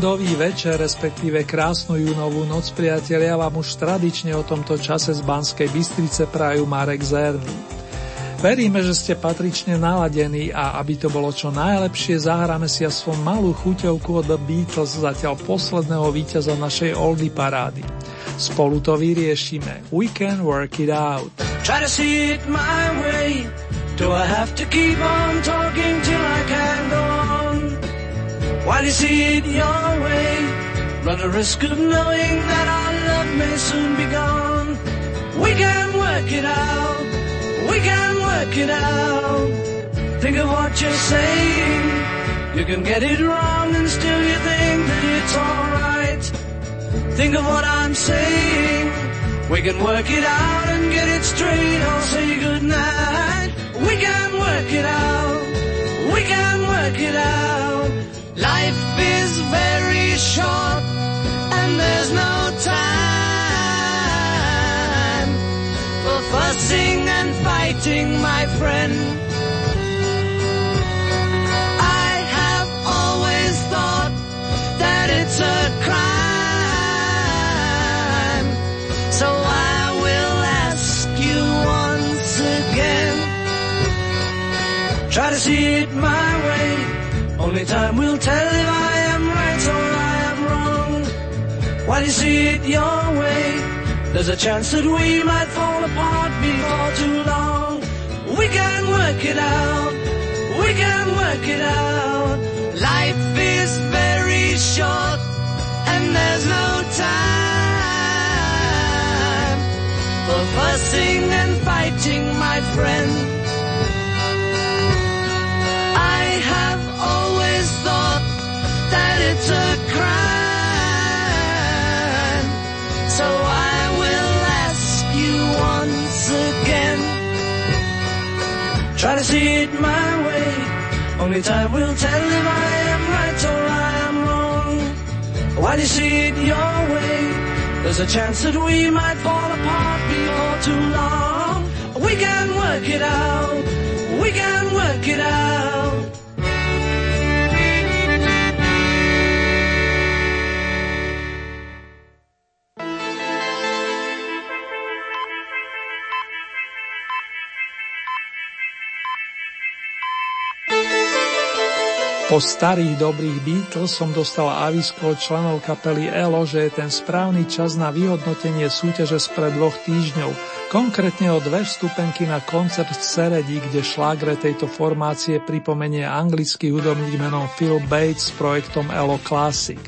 Pohodový večer, respektíve krásnu júnovú noc, priatelia, vám už tradične o tomto čase z Banskej Bystrice prajú Marek Zerný. Veríme, že ste patrične naladení a aby to bolo čo najlepšie, zahráme si aspoň malú chuťovku od The Beatles, zatiaľ posledného víťaza našej oldie parády. Spolu to vyriešime. We can work it out. Try to see it my way. Do I have to keep on talking till I can go While you see it your way, run the risk of knowing that our love may soon be gone. We can work it out, we can work it out. Think of what you're saying. You can get it wrong and still you think that it's alright. Think of what I'm saying. We can work it out and get it straight. I'll say goodnight. We can work it out. We can work it out. Life is very short and there's no time for fussing and fighting, my friend. I have always thought that it's a crime. So I will ask you once again. Try to see it my only time will tell if I am right or I am wrong. While you see it your way, there's a chance that we might fall apart before too long. We can work it out. We can work it out. Life is very short and there's no time for fussing and fighting, my friend. It's a crime. So I will ask you once again. Try to see it my way. Only time will tell if I am right or I am wrong. While you see it your way, there's a chance that we might fall apart before too long. We can work it out. We can work it out. Po starých dobrých Beatles som dostal avisko od členov kapely ELO, že je ten správny čas na vyhodnotenie súťaže spred dvoch týždňov, konkrétne o dve vstupenky na koncert v Seredi, kde šlágre tejto formácie pripomenie anglický hudobník menom Phil Bates s projektom ELO Classic.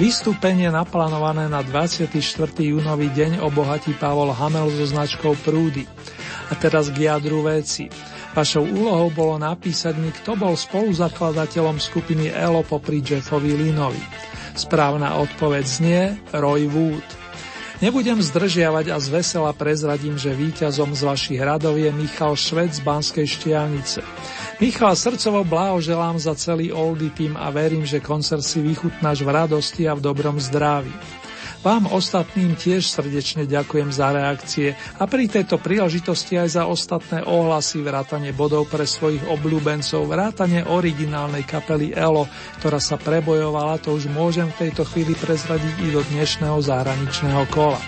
Vystúpenie naplánované na 24. júnový deň obohatí Pavol Hamel so značkou Prúdy. A teraz k jadru veci. Vašou úlohou bolo napísať mi, kto bol spoluzakladateľom skupiny ELO popri Jeffovi Linovi. Správna odpoveď znie Roy Wood. Nebudem zdržiavať a zvesela prezradím, že víťazom z vašich radov je Michal Švec z Banskej Štiavnice. Michal, srdcovo blahoželám za celý Oldy tým a verím, že koncert si vychutnáš v radosti a v dobrom zdraví. Vám ostatným tiež srdečne ďakujem za reakcie a pri tejto príležitosti aj za ostatné ohlasy vrátane bodov pre svojich obľúbencov, vrátane originálnej kapely ELO, ktorá sa prebojovala, to už môžem v tejto chvíli prezradiť i do dnešného zahraničného kola.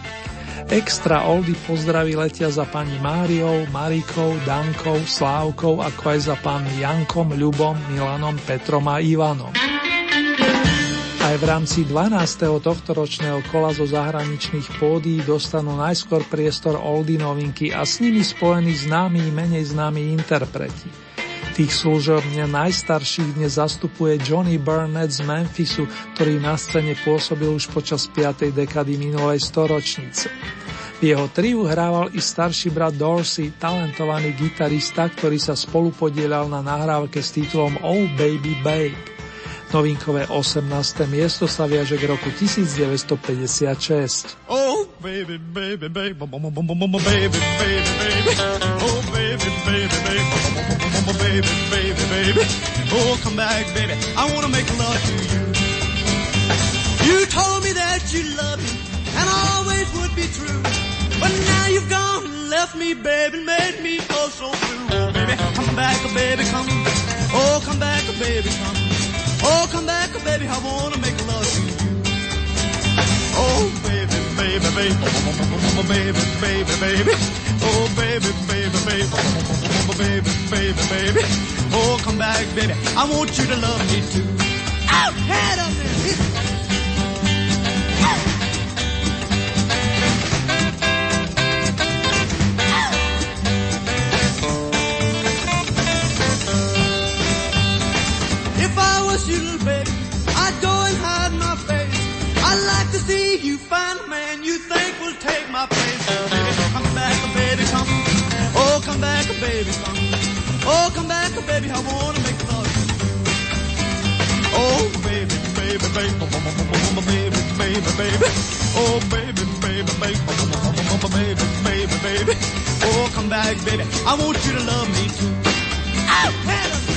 Extra oldy pozdraví letia za pani Máriou, Marikou, Dankou, Slávkou, ako aj za pánmi Jankom, Ľubom, Milanom, Petrom a Ivanom. Aj v rámci 12. tohto ročného kola zo zahraničných pódií dostanú najskôr priestor oldy novinky a s nimi spojení známi i menej známi interpreti. Tých služobne najstarších dnes zastupuje Johnny Burnett z Memphisu, ktorý na scéne pôsobil už počas 5. dekady minulej storočnice. V jeho triu hrával i starší brat Dorsey, talentovaný gitarista, ktorý sa spolupodielal na nahrávke s titulom Oh Baby Babe. Novinkové 18. miesto sa viaže k roku 1956. Oh baby, baby, baby, baby, baby, oh baby, baby, baby, baby, baby, baby, oh come back, baby, I wanna make love to you. You told me that you love me, and always would be true. But now you've gone and left me, baby, made me oh so blue. Baby, come back, baby, come. Oh, come back, baby, come. Oh, come back, baby, I wanna make love to you. Oh, baby, baby, baby, oh, baby, baby, baby. Oh, baby, baby, baby, oh, baby, baby, baby. Oh, come back, baby, I want you to love me too. Oh, head up there. Baby, I wanna make love. Oh, baby, baby, baby, baby, baby, baby. Oh, baby, baby, baby, baby, baby, baby. Oh, come back, baby, I want you to love me too. Oh,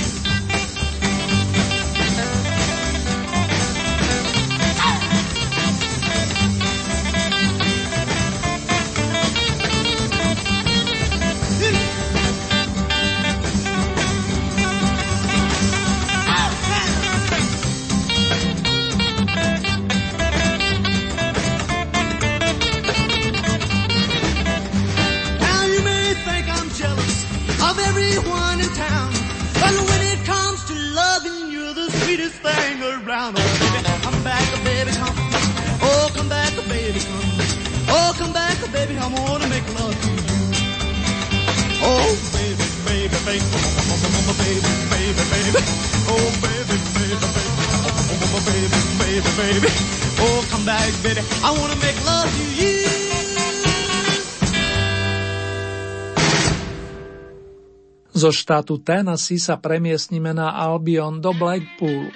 Zo štátu Tennessee sa premiestnime na Albion do Blackpoolu.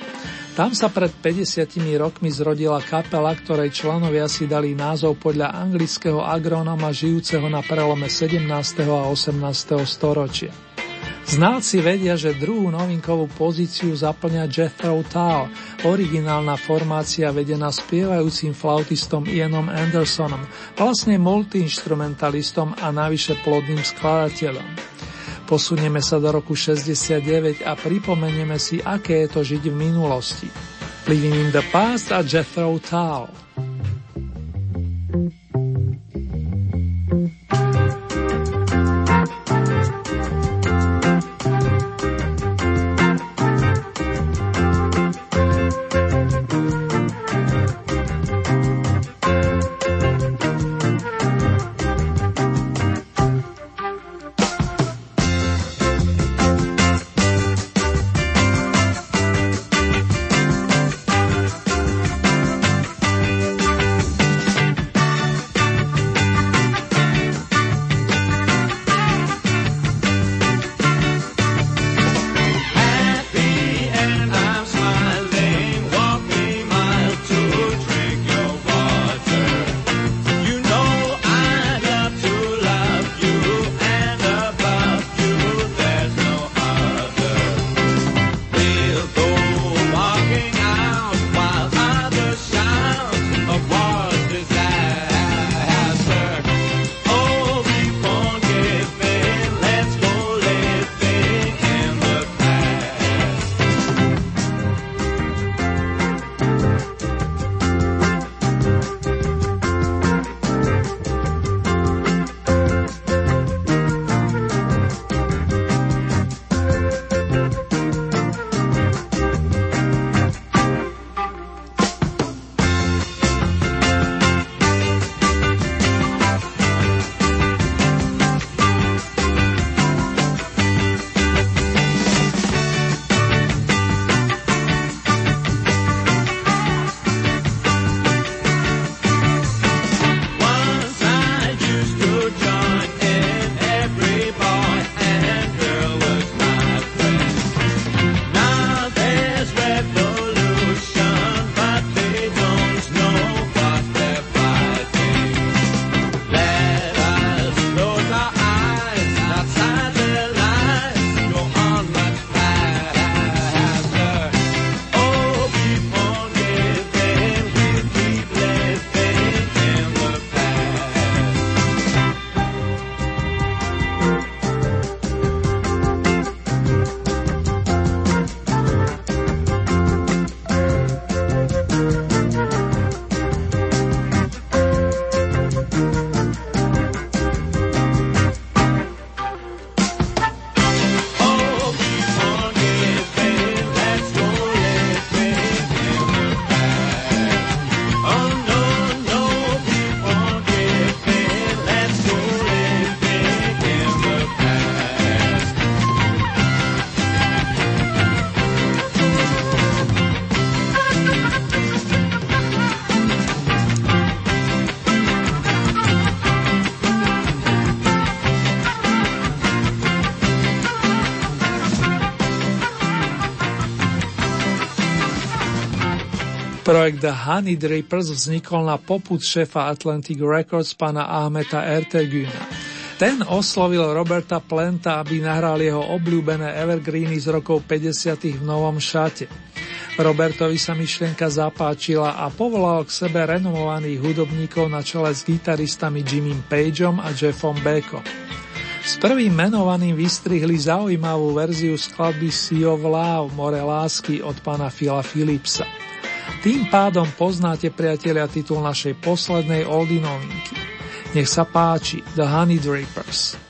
Tam sa pred 50 rokmi zrodila kapela, ktorej členovia si dali názov podľa anglického agronoma žijúceho na prelome 17. a 18. storočia. Znalci vedia, že druhú novinkovú pozíciu zaplňa Jethro Tull, originálna formácia vedená spievajúcim flautistom Ianom Andersonom, vlastne multiinstrumentalistom a navyše plodným skladateľom. Posunieme sa do roku 69 a pripomenieme si, aké je to žiť v minulosti. Living in the Past a Jethro Tull. Projekt The Honey Drippers vznikol na poput šéfa Atlantic Records pana Ahmeta Erteguna. Ten oslovil Roberta Plenta, aby nahral jeho obľúbené evergreeny z rokov 50. v novom šate. Robertovi sa myšlienka zapáčila a povolal k sebe renomovaných hudobníkov na čele s gitaristami Jimmym Pageom a Jeffom Beckom. S prvým menovaným vystrihli zaujímavú verziu skladby Sea of Love, More lásky od pána Phila Philipsa. Tým pádom poznáte, priatelia, titul našej poslednej oldy novinky. Nech sa páči, The Honey Drippers.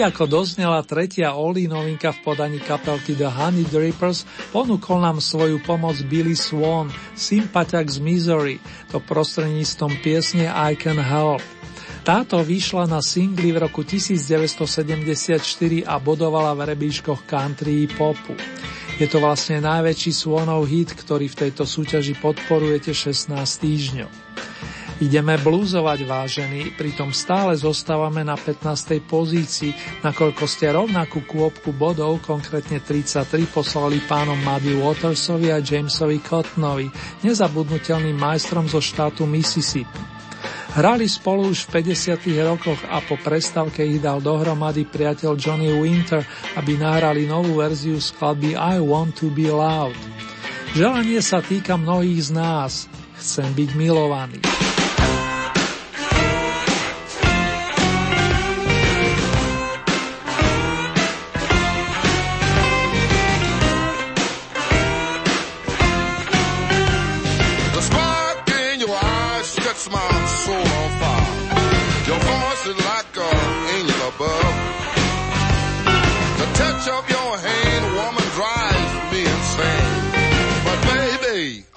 Ako doznela tretia Oli novinka v podaní kapelky The Honey Drippers, ponúkol nám svoju pomoc Billy Swan, sympatiak z Missouri, to prostredníctvom piesne I Can Help. Táto vyšla na singli v roku 1974 a bodovala v rebíškoch country popu. Je to vlastne najväčší Swanov hit, ktorý v tejto súťaži podporujete 16 týždňov. Ideme blúzovať vážení, pritom stále zostávame na 15. pozícii, nakoľko ste rovnakú kôpku bodov, konkrétne 33, poslali pánom Muddy Watersovi a Jamesovi Cottonovi, nezabudnutelným majstrom zo štátu Mississippi. Hrali spolu už v 50. rokoch a po prestávke ich dal dohromady priateľ Johnny Winter, aby nahrali novú verziu skladby I Want to be Loud. Želanie sa týka mnohých z nás. Chcem byť milovaný.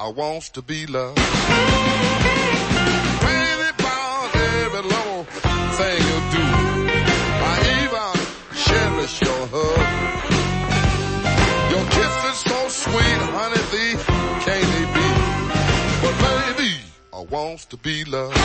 Wants to be loved. Crazy about every little thing you do. I even cherish your hug. Your kiss is so sweet, honey, thee can't they be? But baby, I wants to be loved.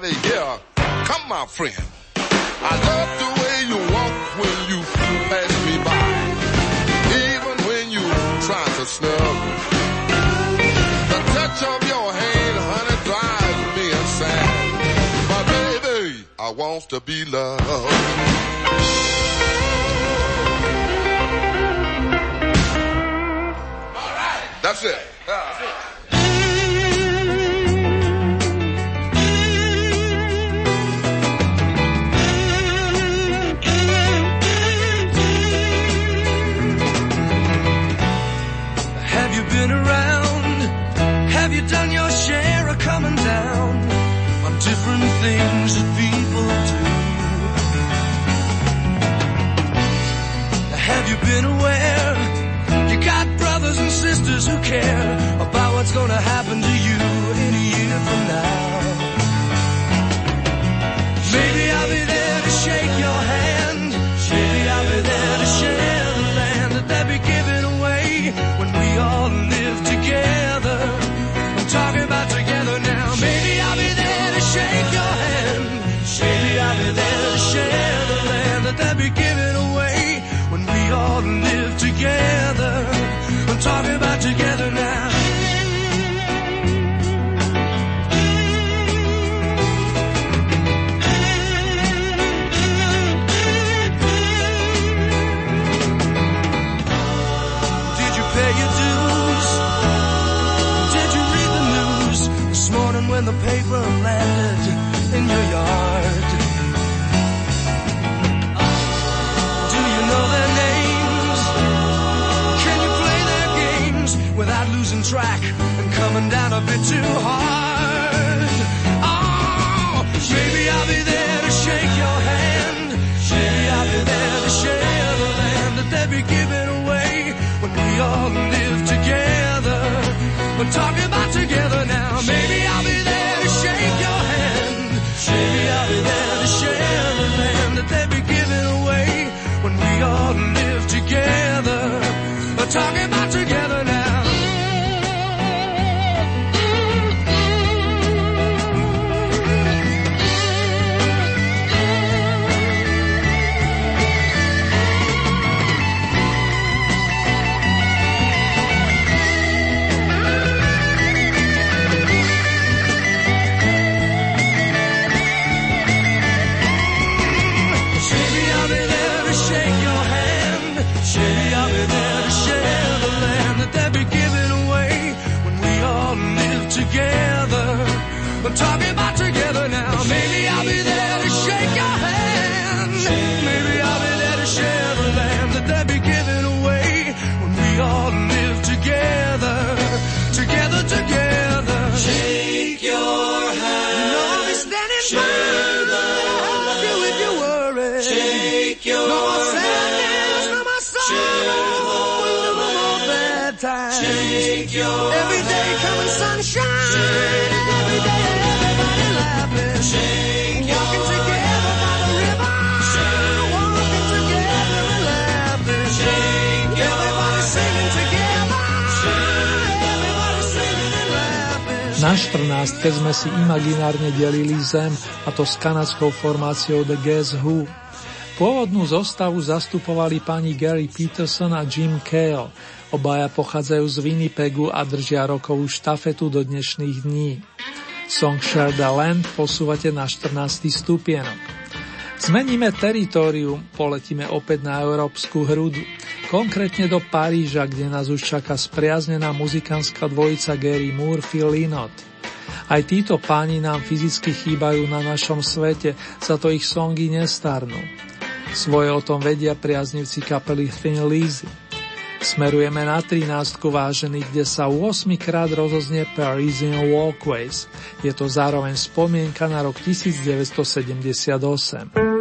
baby, yeah. Come, my friend. I love the way you walk when you pass me by. Even when you try to snub. The touch of your hand, honey, drives me insane. But baby, I want to be loved. That's it. That's it. things that people do. Have you been aware? You got brothers and sisters who care about what's gonna happen to you in a year from now. Maybe I'll be there to shake your hand. When the paper landed in your yard. Do you know their names? Can you play their games without losing track and coming down a bit too hard? 14 keď sme si imaginárne delili zem, a to s kanadskou formáciou The Guess Who. Pôvodnú zostavu zastupovali pani Gary Peterson a Jim Cale. Obaja pochádzajú z Winnipegu a držia rokovú štafetu do dnešných dní. Song Share the Land posúvate na 14. stupienok. Zmeníme teritorium, poletíme opäť na európsku hrudu, konkrétne do Paríža, kde nás už čaká spriaznená muzikánska dvojica Gary Murphy Linot. Aj títo páni nám fyzicky chýbajú na našom svete, za to ich songy nestarnú. Svoje o tom vedia priaznivci kapely Thin Lizzy. Smerujeme na 13 vážený, kde sa 8 krát rozoznie Parisian Walkways. Je to zároveň spomienka na rok 1978.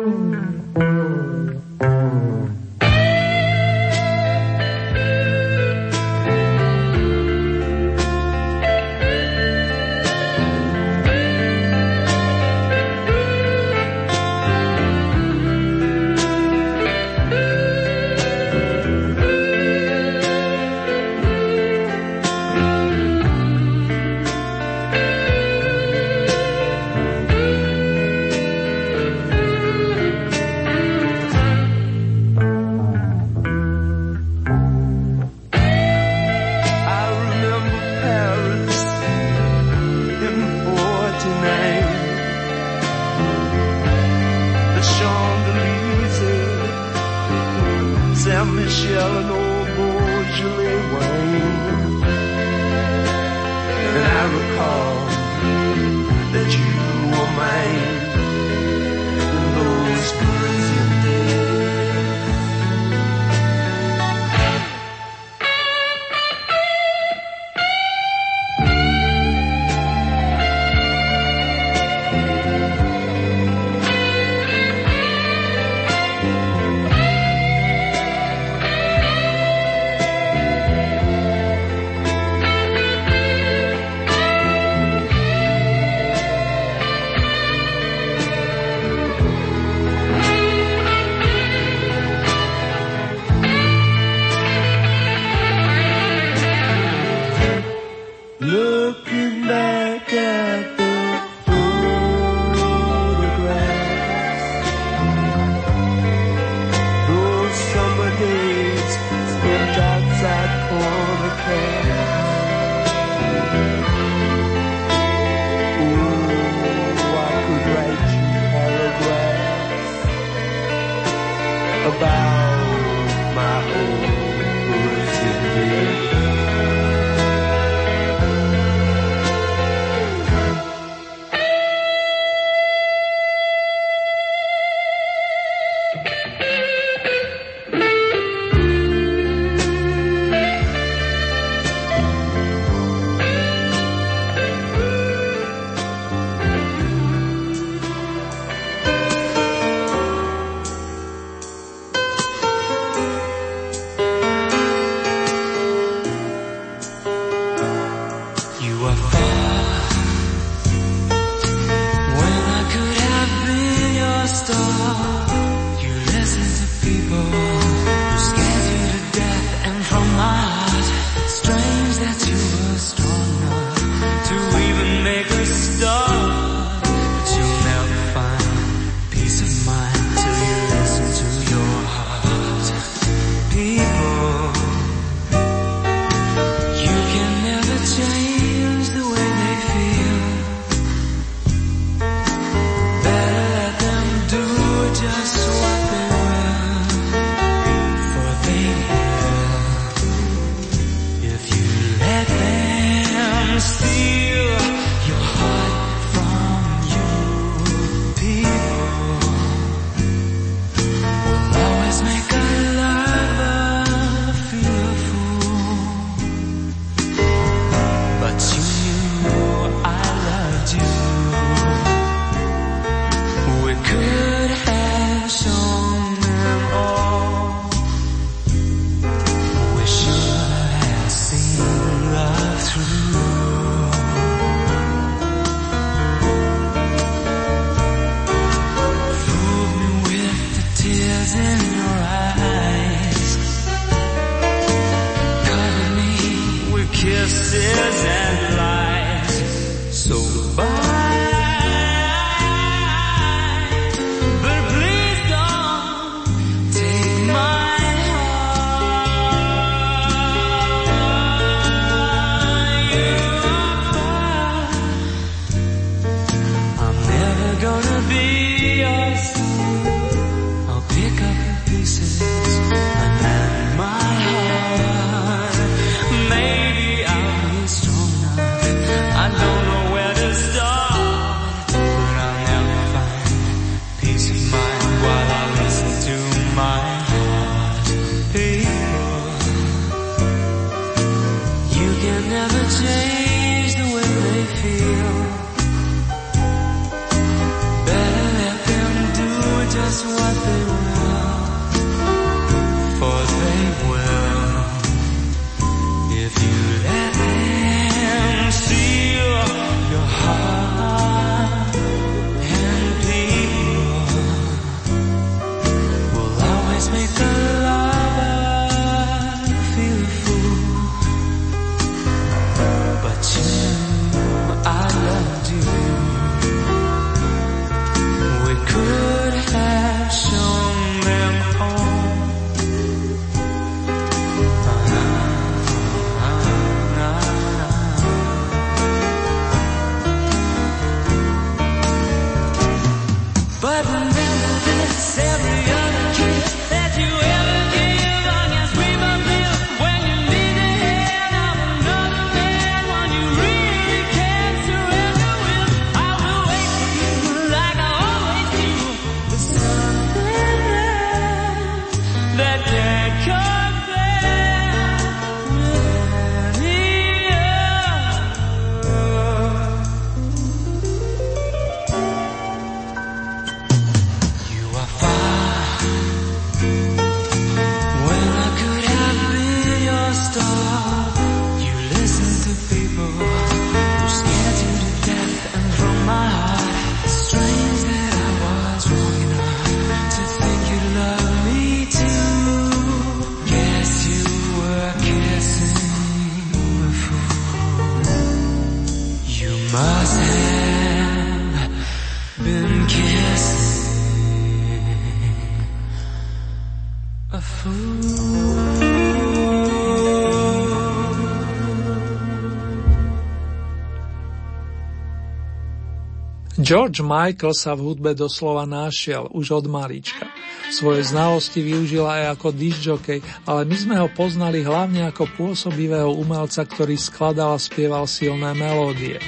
George Michael sa v hudbe doslova našiel už od malička. Svoje znalosti využil aj ako disjockey, ale my sme ho poznali hlavne ako pôsobivého umelca, ktorý skladal a spieval silné melódie.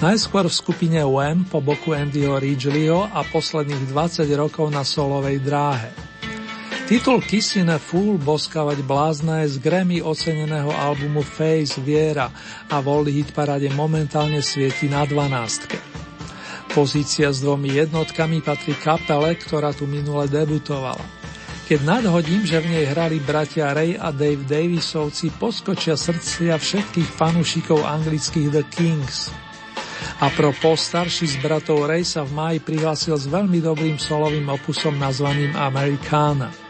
Najskôr v skupine Wham po boku Andyho Ridgelyho a posledných 20 rokov na solovej dráhe. Titul Kissing a Fool boskávať blázna je z Grammy oceneného albumu Face Viera a voľný hit parade momentálne svieti na 12. Pozícia s dvomi jednotkami patrí kapele, ktorá tu minule debutovala. Keď nadhodím, že v nej hrali bratia Ray a Dave Davisovci, poskočia srdcia všetkých fanúšikov anglických The Kings. A pro postarší z bratov Ray sa v máji prihlásil s veľmi dobrým solovým opusom nazvaným Americana.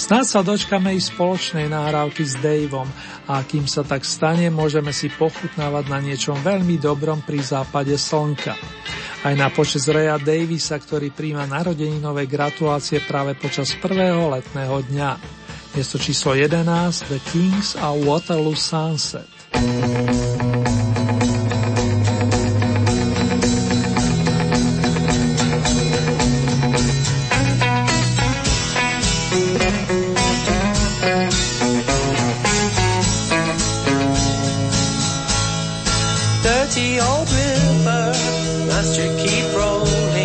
Snáď sa dočkame i spoločnej nahrávky s Daveom a kým sa tak stane, môžeme si pochutnávať na niečom veľmi dobrom pri západe slnka. Aj na počas Raya Davisa, ktorý príjma narodeninové gratulácie práve počas prvého letného dňa. Miesto číslo 11 The Kings a Waterloo Sunset. dirty old river must you keep rolling?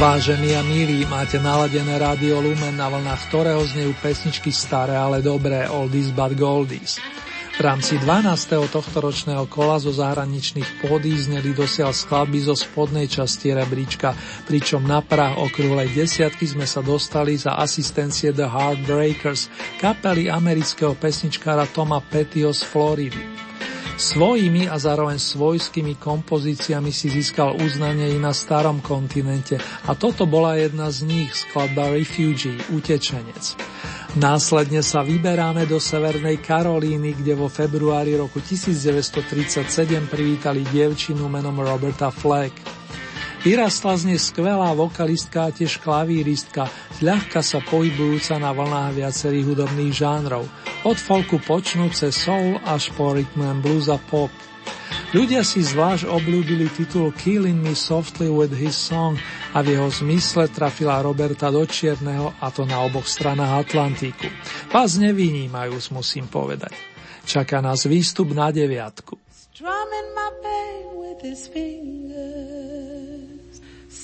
Vážení a milí, máte naladené rádio Lumen, na vlnách ktorého znejú pesničky staré, ale dobré, oldies but goldies. V rámci 12. tohto ročného kola zo zahraničných pódy zneli dosiaľ skladby zo spodnej časti rebríčka, pričom na prah okrúhlej desiatky sme sa dostali za asistencie The Heartbreakers, kapely amerického pesničkára Toma Pettio z Floridy. Svojimi a zároveň svojskými kompozíciami si získal uznanie i na starom kontinente a toto bola jedna z nich, skladba Refugee, utečenec. Následne sa vyberáme do Severnej Karolíny, kde vo februári roku 1937 privítali dievčinu menom Roberta Fleck. Vyrastla z nej skvelá vokalistka a tiež klavíristka, ľahka sa pohybujúca na vlnách viacerých hudobných žánrov, od folku počnúce soul až po and blues a pop. Ľudia si zvlášť obľúbili titul Killing Me Softly with His Song a v jeho zmysle trafila Roberta do čierneho a to na oboch stranách Atlantiku. Vás nevynímajú, musím povedať. Čaká nás výstup na deviatku. Strumming my pain with his fingers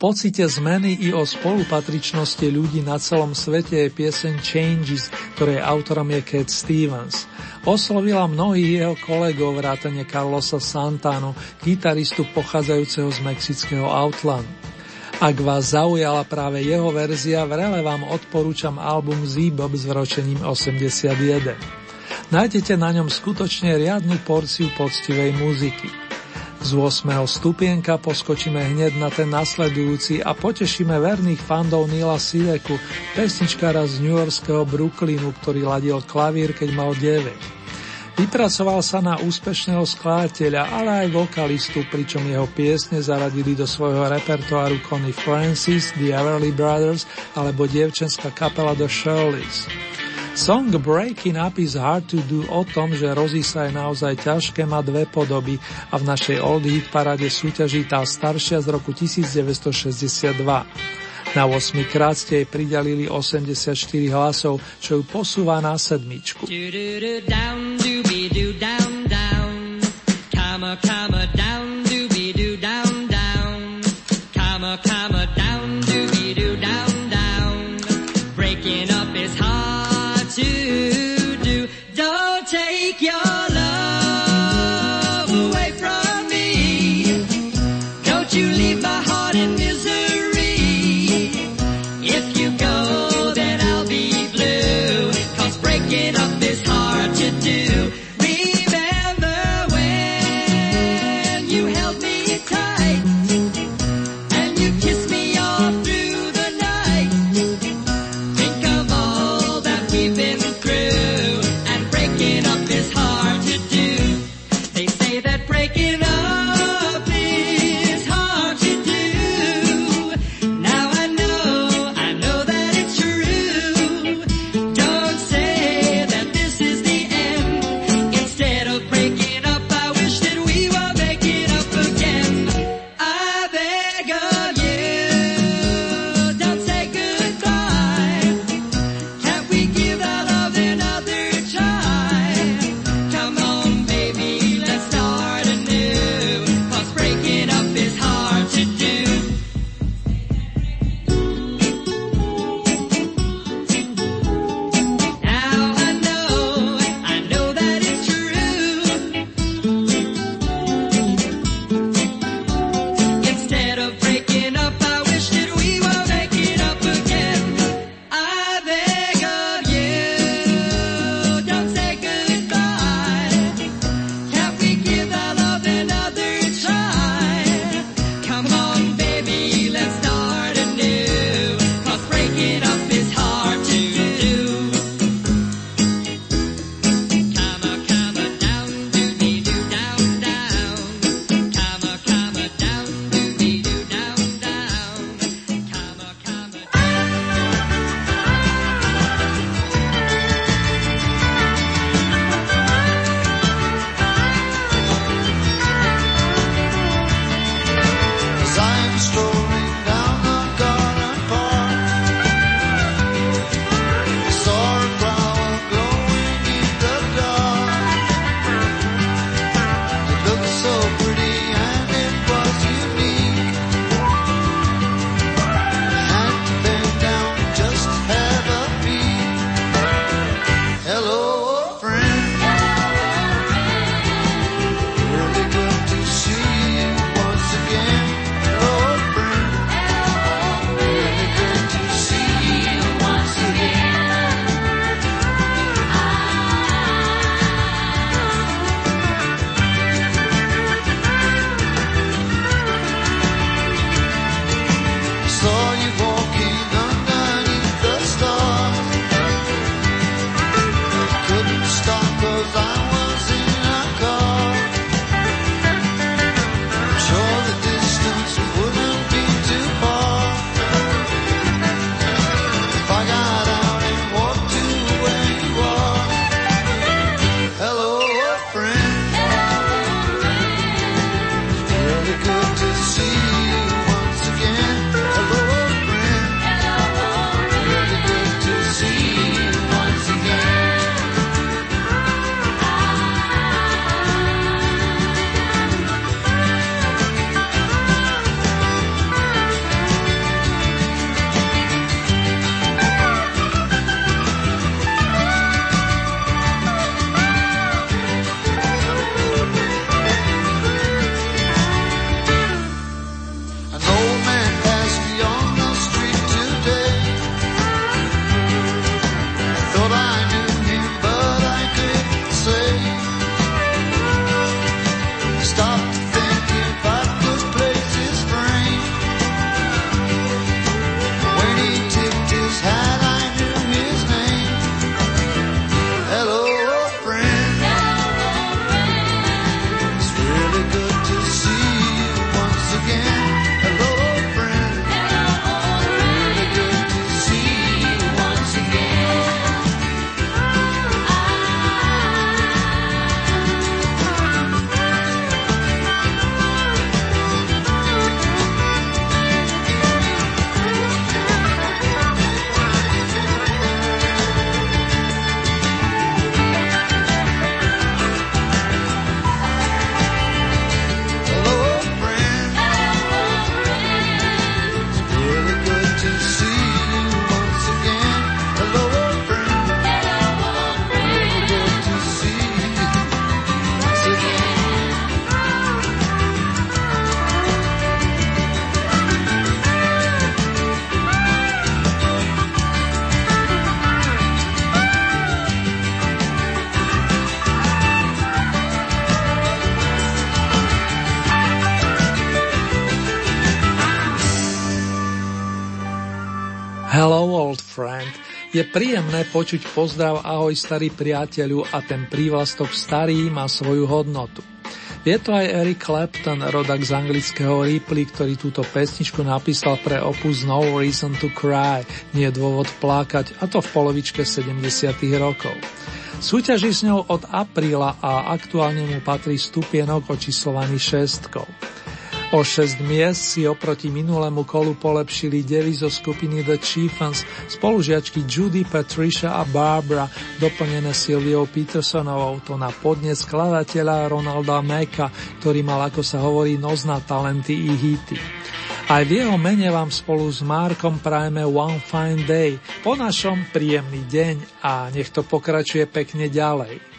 pocite zmeny i o spolupatričnosti ľudí na celom svete je pieseň Changes, ktorej autorom je Cat Stevens. Oslovila mnohých jeho kolegov vrátane Carlosa Santanu, gitaristu pochádzajúceho z mexického Outlandu. Ak vás zaujala práve jeho verzia, vrele vám odporúčam album Z-Bob s vročením 81. Nájdete na ňom skutočne riadnu porciu poctivej muziky. Z 8. stupienka poskočíme hneď na ten nasledujúci a potešíme verných fandov Nila Siveku, pesničkára z New Yorkského Brooklynu, ktorý ladil klavír, keď mal 9. Vypracoval sa na úspešného skladateľa, ale aj vokalistu, pričom jeho piesne zaradili do svojho repertoáru Connie Francis, The Everly Brothers alebo dievčenská kapela The Shirleys. Song Breaking Up is Hard to Do o tom, že Rozy sa je naozaj ťažké, má dve podoby a v našej Old Hit parade súťaží tá staršia z roku 1962. Na 8 krát ste jej pridelili 84 hlasov, čo ju posúva na sedmičku. you help me Je príjemné počuť pozdrav ahoj starý priateľu a ten prívlastok starý má svoju hodnotu. Je to aj Eric Clapton, rodak z anglického Ripley, ktorý túto pesničku napísal pre opus No Reason to Cry, nie je dôvod plákať, a to v polovičke 70. rokov. Súťaží s ňou od apríla a aktuálne mu patrí stupienok očíslovaný šestkou. O 6 miest si oproti minulému kolu polepšili devy zo skupiny The Chiefens, spolužiačky Judy, Patricia a Barbara, doplnené Sylviou Petersonovou, to na podnet skladateľa Ronalda Meka, ktorý mal, ako sa hovorí, nozná talenty i hity. Aj v jeho mene vám spolu s Markom prajeme One Fine Day, po našom príjemný deň a nech to pokračuje pekne ďalej.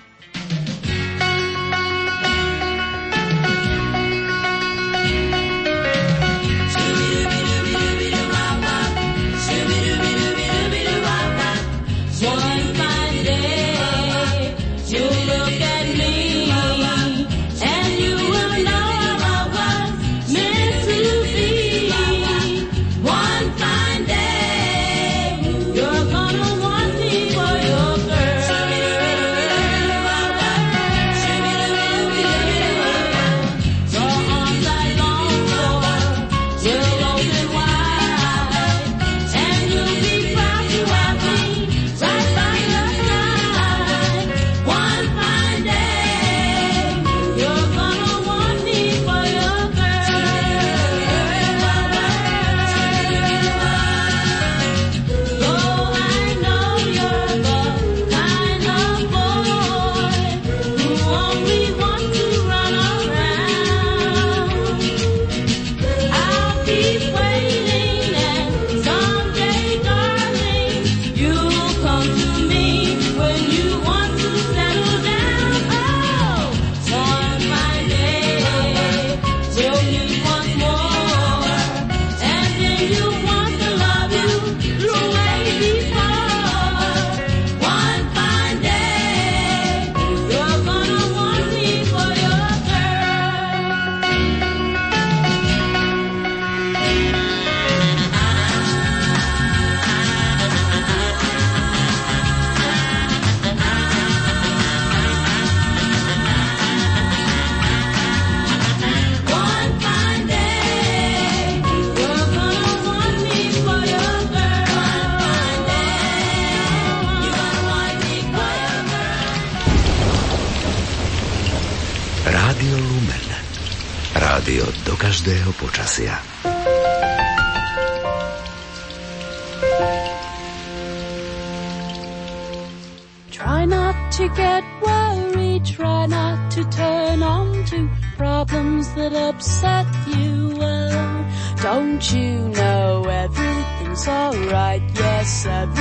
Don't you know everything's alright? Yes, everything's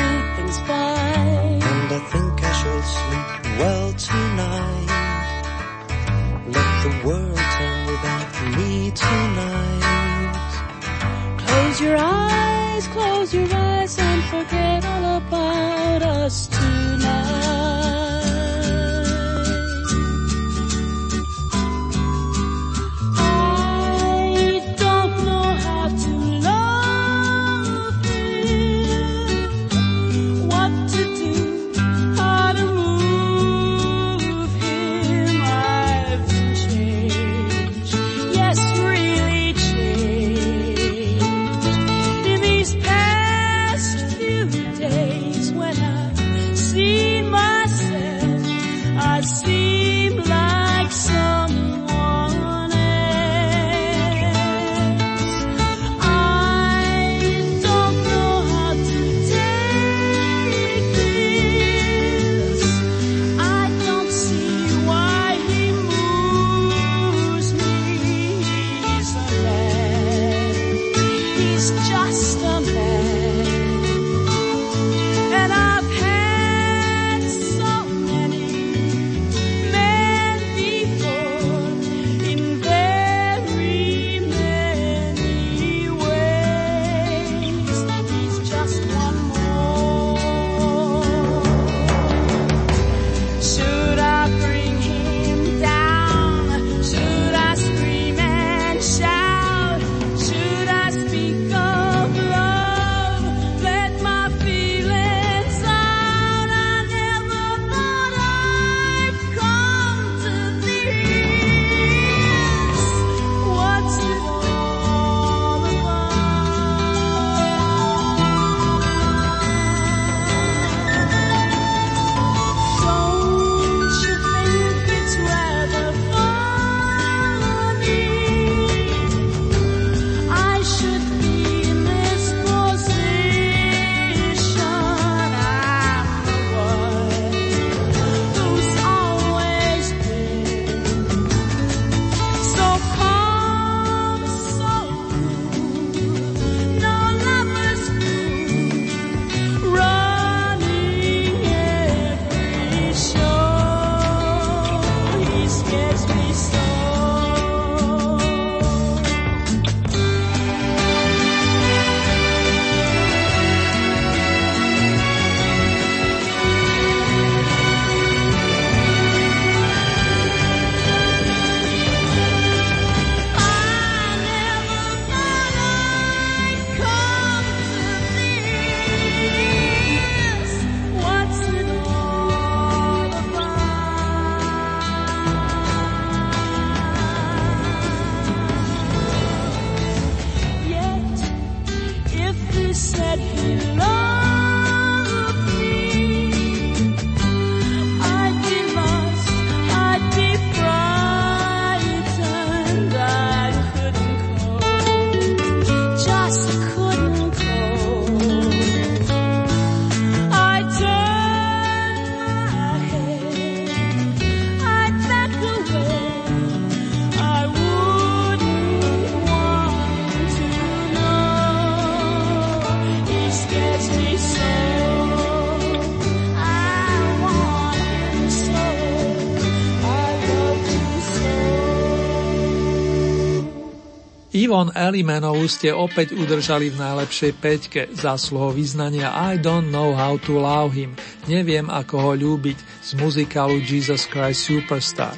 Ivon Elimenovú ste opäť udržali v najlepšej peťke, zásluhou vyznania I don't know how to love him, neviem ako ho ľúbiť, z muzikálu Jesus Christ Superstar.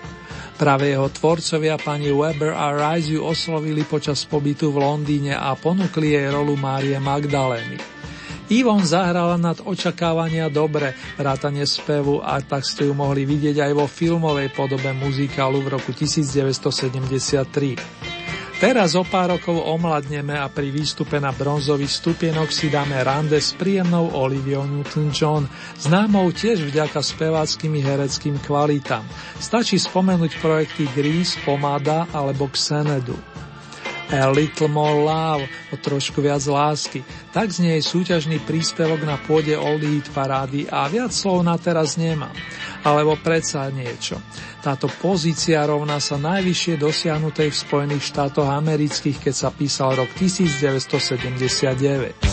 Práve jeho tvorcovia pani Weber a Rice ju oslovili počas pobytu v Londýne a ponúkli jej rolu Márie Magdalény. Ivon zahrala nad očakávania dobre, vrátane spevu a tak ste ju mohli vidieť aj vo filmovej podobe muzikálu v roku 1973. Teraz o pár rokov omladneme a pri výstupe na bronzový stupienok si dáme rande s príjemnou Oliviou Newton-John, známou tiež vďaka speváckým hereckým kvalitám. Stačí spomenúť projekty Grease, Pomada alebo Xenedu. A Little More Love, o trošku viac lásky. Tak znie jej súťažný príspevok na pôde Oldie Hit parády a viac slov na teraz nemám. Alebo predsa niečo. Táto pozícia rovná sa najvyššie dosiahnutej v Spojených štátoch amerických, keď sa písal rok 1979.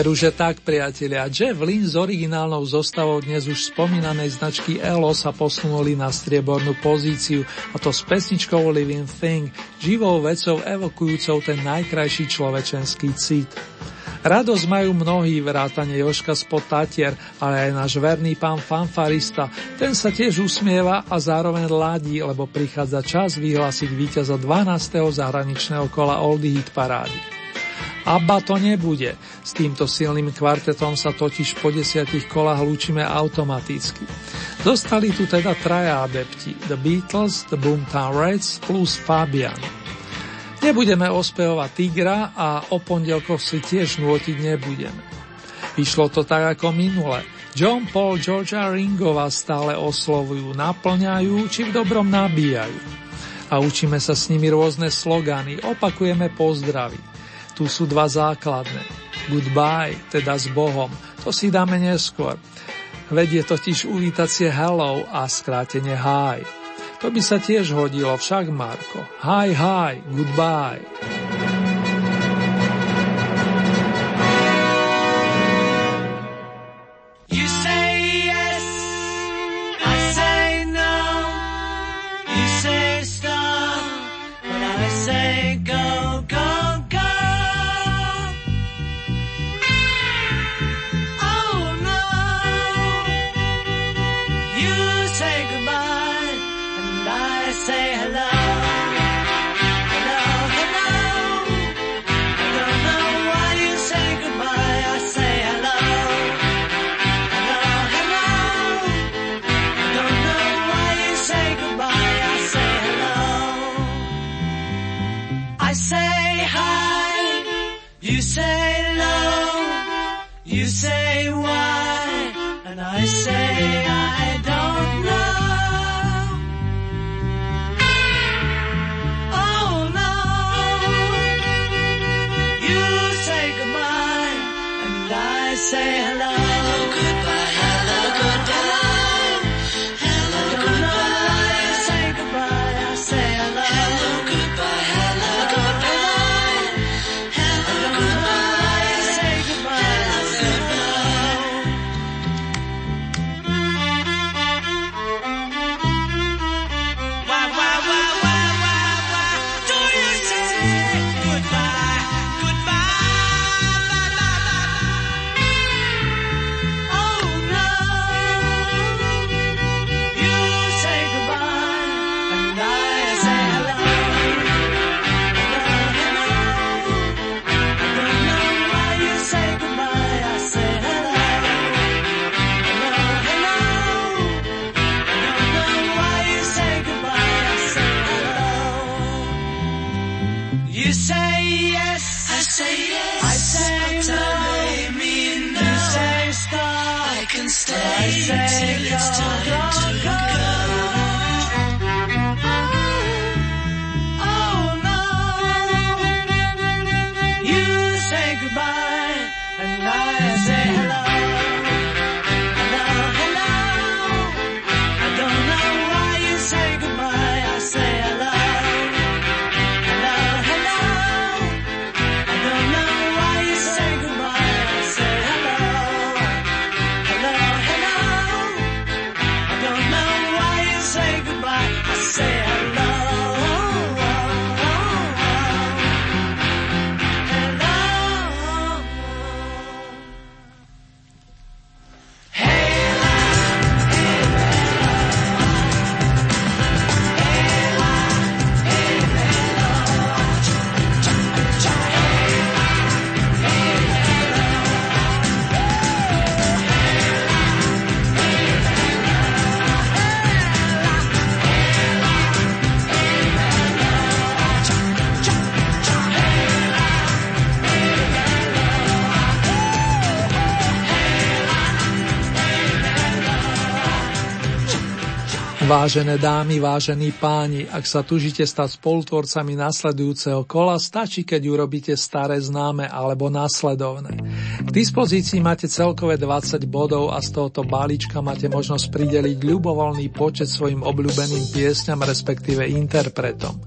Veru, že tak, priatelia. Jeff Lynne s originálnou zostavou dnes už spomínanej značky ELO sa posunuli na striebornú pozíciu, a to s pesničkou Living Thing, živou vecou evokujúcou ten najkrajší človečenský cit. Radosť majú mnohí, vrátane Joška spod Tatier, ale aj náš verný pán fanfarista. Ten sa tiež usmieva a zároveň ladí, lebo prichádza čas vyhlásiť víťaza 12. zahraničného kola Oldie Hit parády. Abba to nebude. S týmto silným kvartetom sa totiž po desiatich kolách lúčime automaticky. Dostali tu teda traja adepti, The Beatles, The Boomtown Reds plus Fabian. Nebudeme ospevovať Tigra a o pondelkoch si tiež nôtiť nebudeme. Vyšlo to tak ako minule. John Paul, George a Ringo vás stále oslovujú, naplňajú či v dobrom nabíjajú. A učíme sa s nimi rôzne slogany, opakujeme pozdravy. Tu sú dva základné. Goodbye, teda s Bohom, to si dáme neskôr. Vedie totiž uvítacie hello a skrátenie hi. To by sa tiež hodilo, však Marko. Hi, hi, goodbye. You say yes, Vážené dámy, vážení páni, ak sa tužite stať spolutvorcami nasledujúceho kola, stačí, keď urobíte staré známe alebo následovné. K dispozícii máte celkové 20 bodov a z tohoto balíčka máte možnosť prideliť ľubovoľný počet svojim obľúbeným piesňam, respektíve interpretom.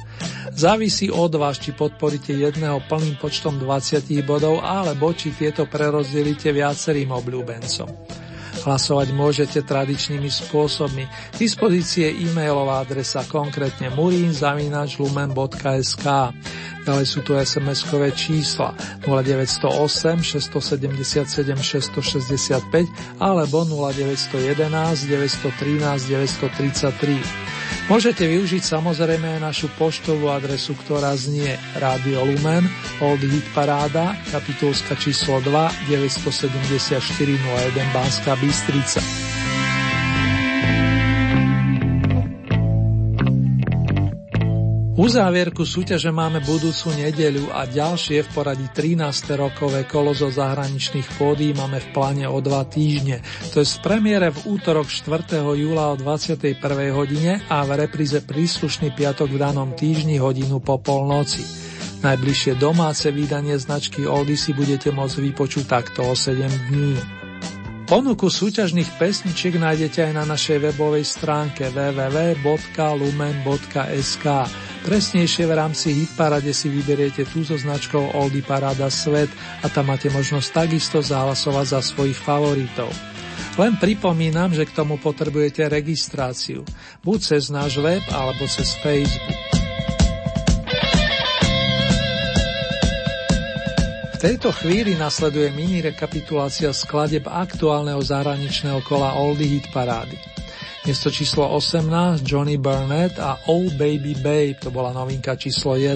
Závisí od vás, či podporíte jedného plným počtom 20 bodov, alebo či tieto prerozdelíte viacerým obľúbencom. Hlasovať môžete tradičnými spôsobmi. K dispozície e-mailová adresa konkrétne murinzavinačlumen.sk Ďalej sú tu SMS-kové čísla 0908 677 665 alebo 0911 913 933. Môžete využiť samozrejme aj našu poštovú adresu, ktorá znie Radio Lumen, Old Hit Paráda, kapitulska číslo 2, 974 01 Banská Bystrica. Uzávierku súťaže máme budúcu nedeľu a ďalšie v poradí 13. rokové kolo zo zahraničných pódí máme v pláne o dva týždne. To je z premiére v útorok 4. júla o 21. hodine a v repríze príslušný piatok v danom týždni hodinu po polnoci. Najbližšie domáce vydanie značky Oldy si budete môcť vypočuť takto o 7 dní. Ponuku súťažných pesničiek nájdete aj na našej webovej stránke www.lumen.sk. Presnejšie v rámci Hitparade si vyberiete tú so značkou Oldy Parada Svet a tam máte možnosť takisto zahlasovať za svojich favoritov. Len pripomínam, že k tomu potrebujete registráciu, buď cez náš web alebo cez Facebook. V tejto chvíli nasleduje mini rekapitulácia skladeb aktuálneho zahraničného kola Oldy Hit Parády. Miesto číslo 18 Johnny Burnett a Oh Baby Babe, to bola novinka číslo 1.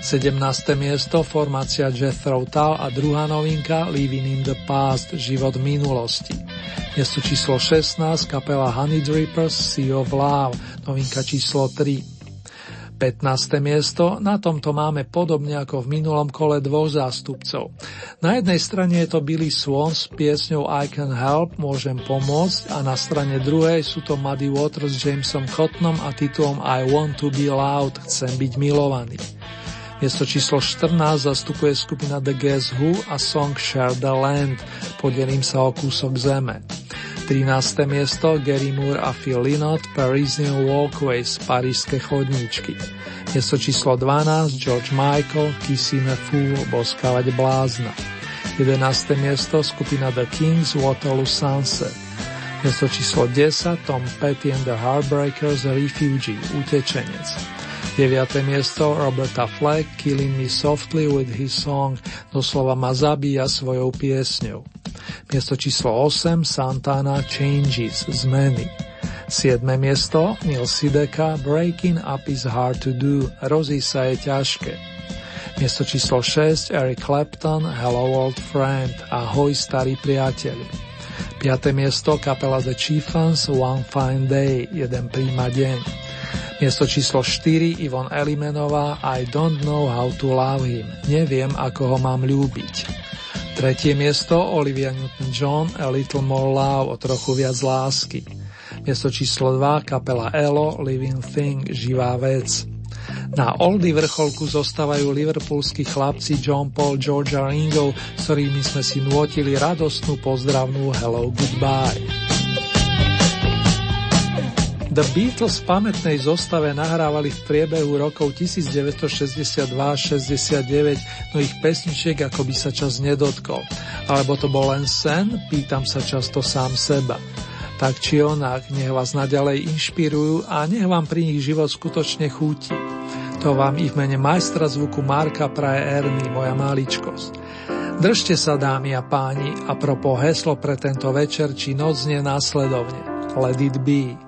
17. miesto formácia Jethro Tull a druhá novinka Living in the Past, život minulosti. Miesto číslo 16 kapela Honey Drippers Sea of Love, novinka číslo 3. 15. miesto, na tomto máme podobne ako v minulom kole dvoch zástupcov. Na jednej strane je to Billy Swan s piesňou I Can Help, Môžem pomôcť a na strane druhej sú to Muddy Waters s Jamesom Cottonom a titulom I Want to be Loud, Chcem byť milovaný. Miesto číslo 14 zastupuje skupina The Guess Who a song Share the Land, podelím sa o kúsok zeme. 13. miesto Gary Moore a Phil Lynott Parisian Walkways, parížske chodníčky. Miesto číslo 12 George Michael Kissing a Fool, boskávať blázna. 11. miesto skupina The Kings Waterloo Sunset. Miesto číslo 10 Tom Petty and the Heartbreakers Refugee, utečenec. 9. miesto Roberta Fleck Killing Me Softly with his song doslova ma zabíja svojou piesňou. Miesto číslo 8 Santana Changes, zmeny. 7. miesto Neil Sideka Breaking Up is Hard to Do, rozí sa je ťažké. Miesto číslo 6 Eric Clapton Hello Old Friend, Ahoj starý priateľ. 5. miesto kapela The Chiefans One Fine Day, jeden príjma deň. Miesto číslo 4 Ivon Elimenová I don't know how to love him, neviem ako ho mám ľúbiť. Tretie miesto Olivia Newton-John A Little More Love o trochu viac lásky. Miesto číslo 2 kapela Elo Living Thing Živá vec. Na oldy vrcholku zostávajú liverpoolskí chlapci John Paul, George a Ringo, s ktorými sme si nôtili radostnú pozdravnú Hello Goodbye. The Beatles v pamätnej zostave nahrávali v priebehu rokov 1962-69 no ich pesničiek, ako by sa čas nedotkol. Alebo to bol len sen, pýtam sa často sám seba. Tak či onak, nech vás naďalej inšpirujú a nech vám pri nich život skutočne chúti. To vám i v mene majstra zvuku Marka praje Erny, moja maličkosť. Držte sa, dámy a páni, a propo heslo pre tento večer či noc následovne. Let it be.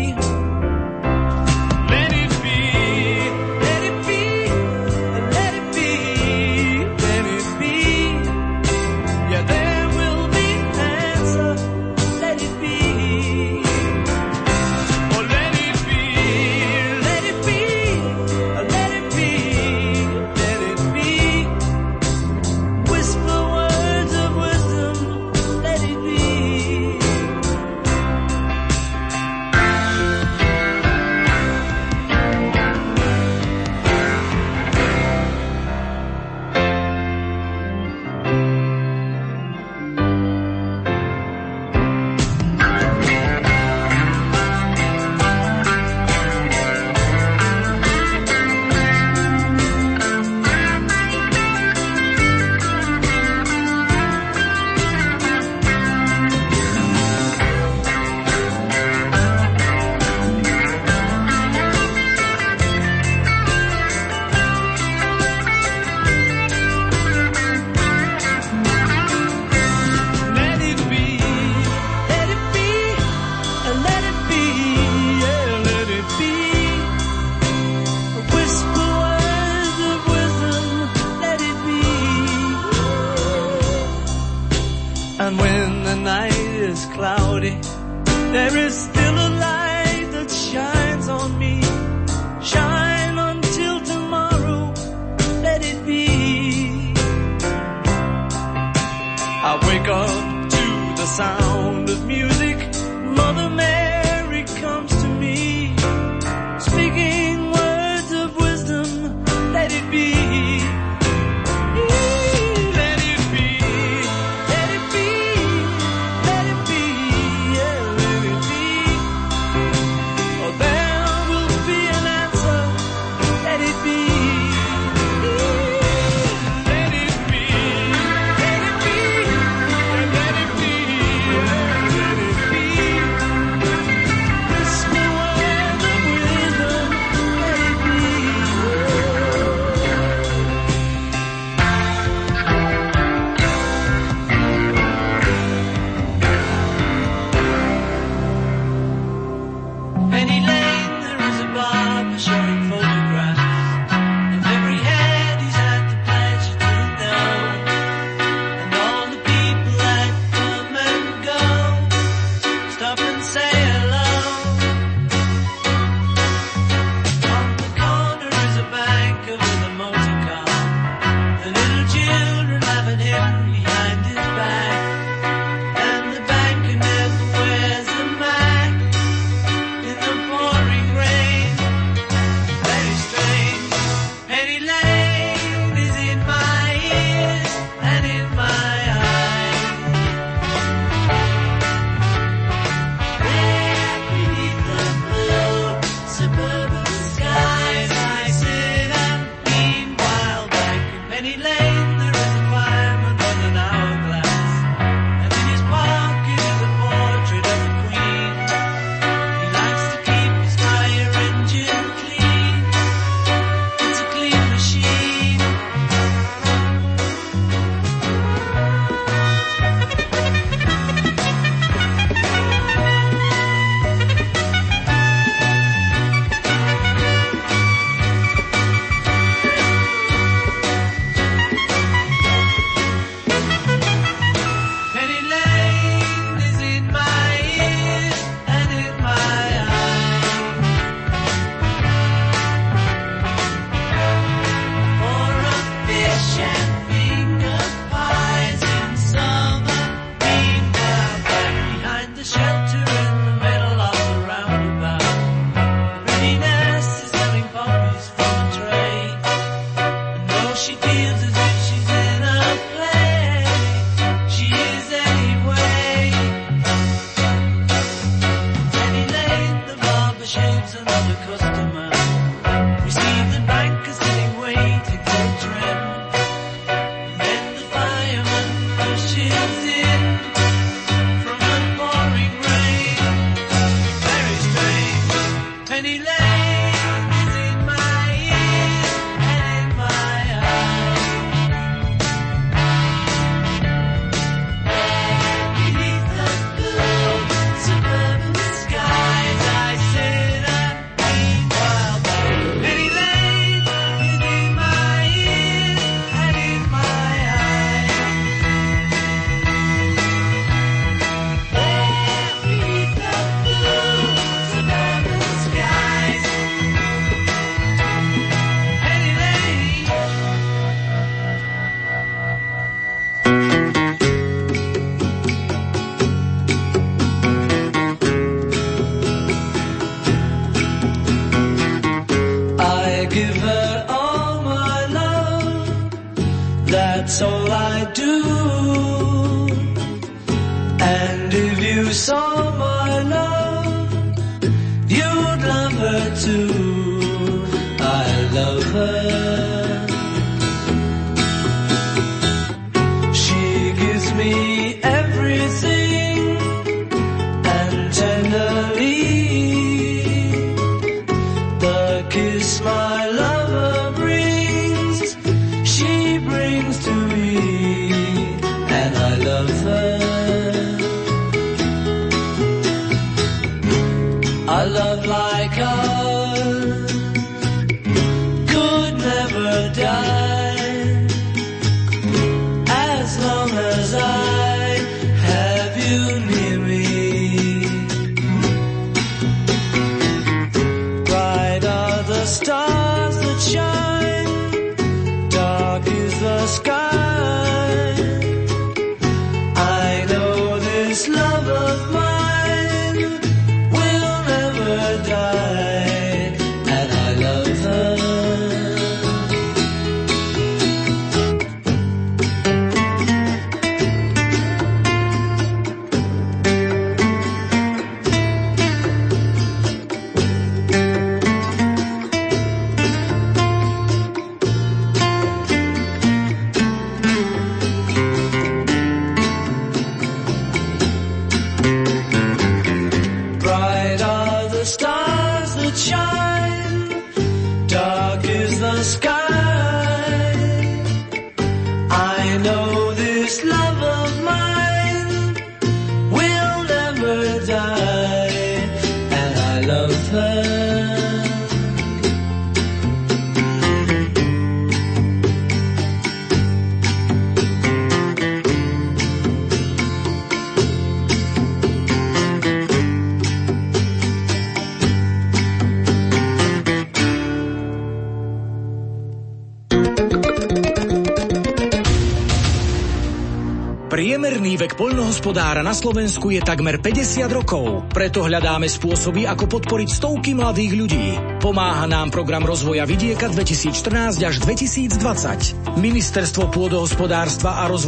poľnohospodára na Slovensku je takmer 50 rokov, preto hľadáme spôsoby, ako podporiť stovky mladých ľudí. Pomáha nám program rozvoja vidieka 2014 až 2020. Ministerstvo pôdohospodárstva a rozvoja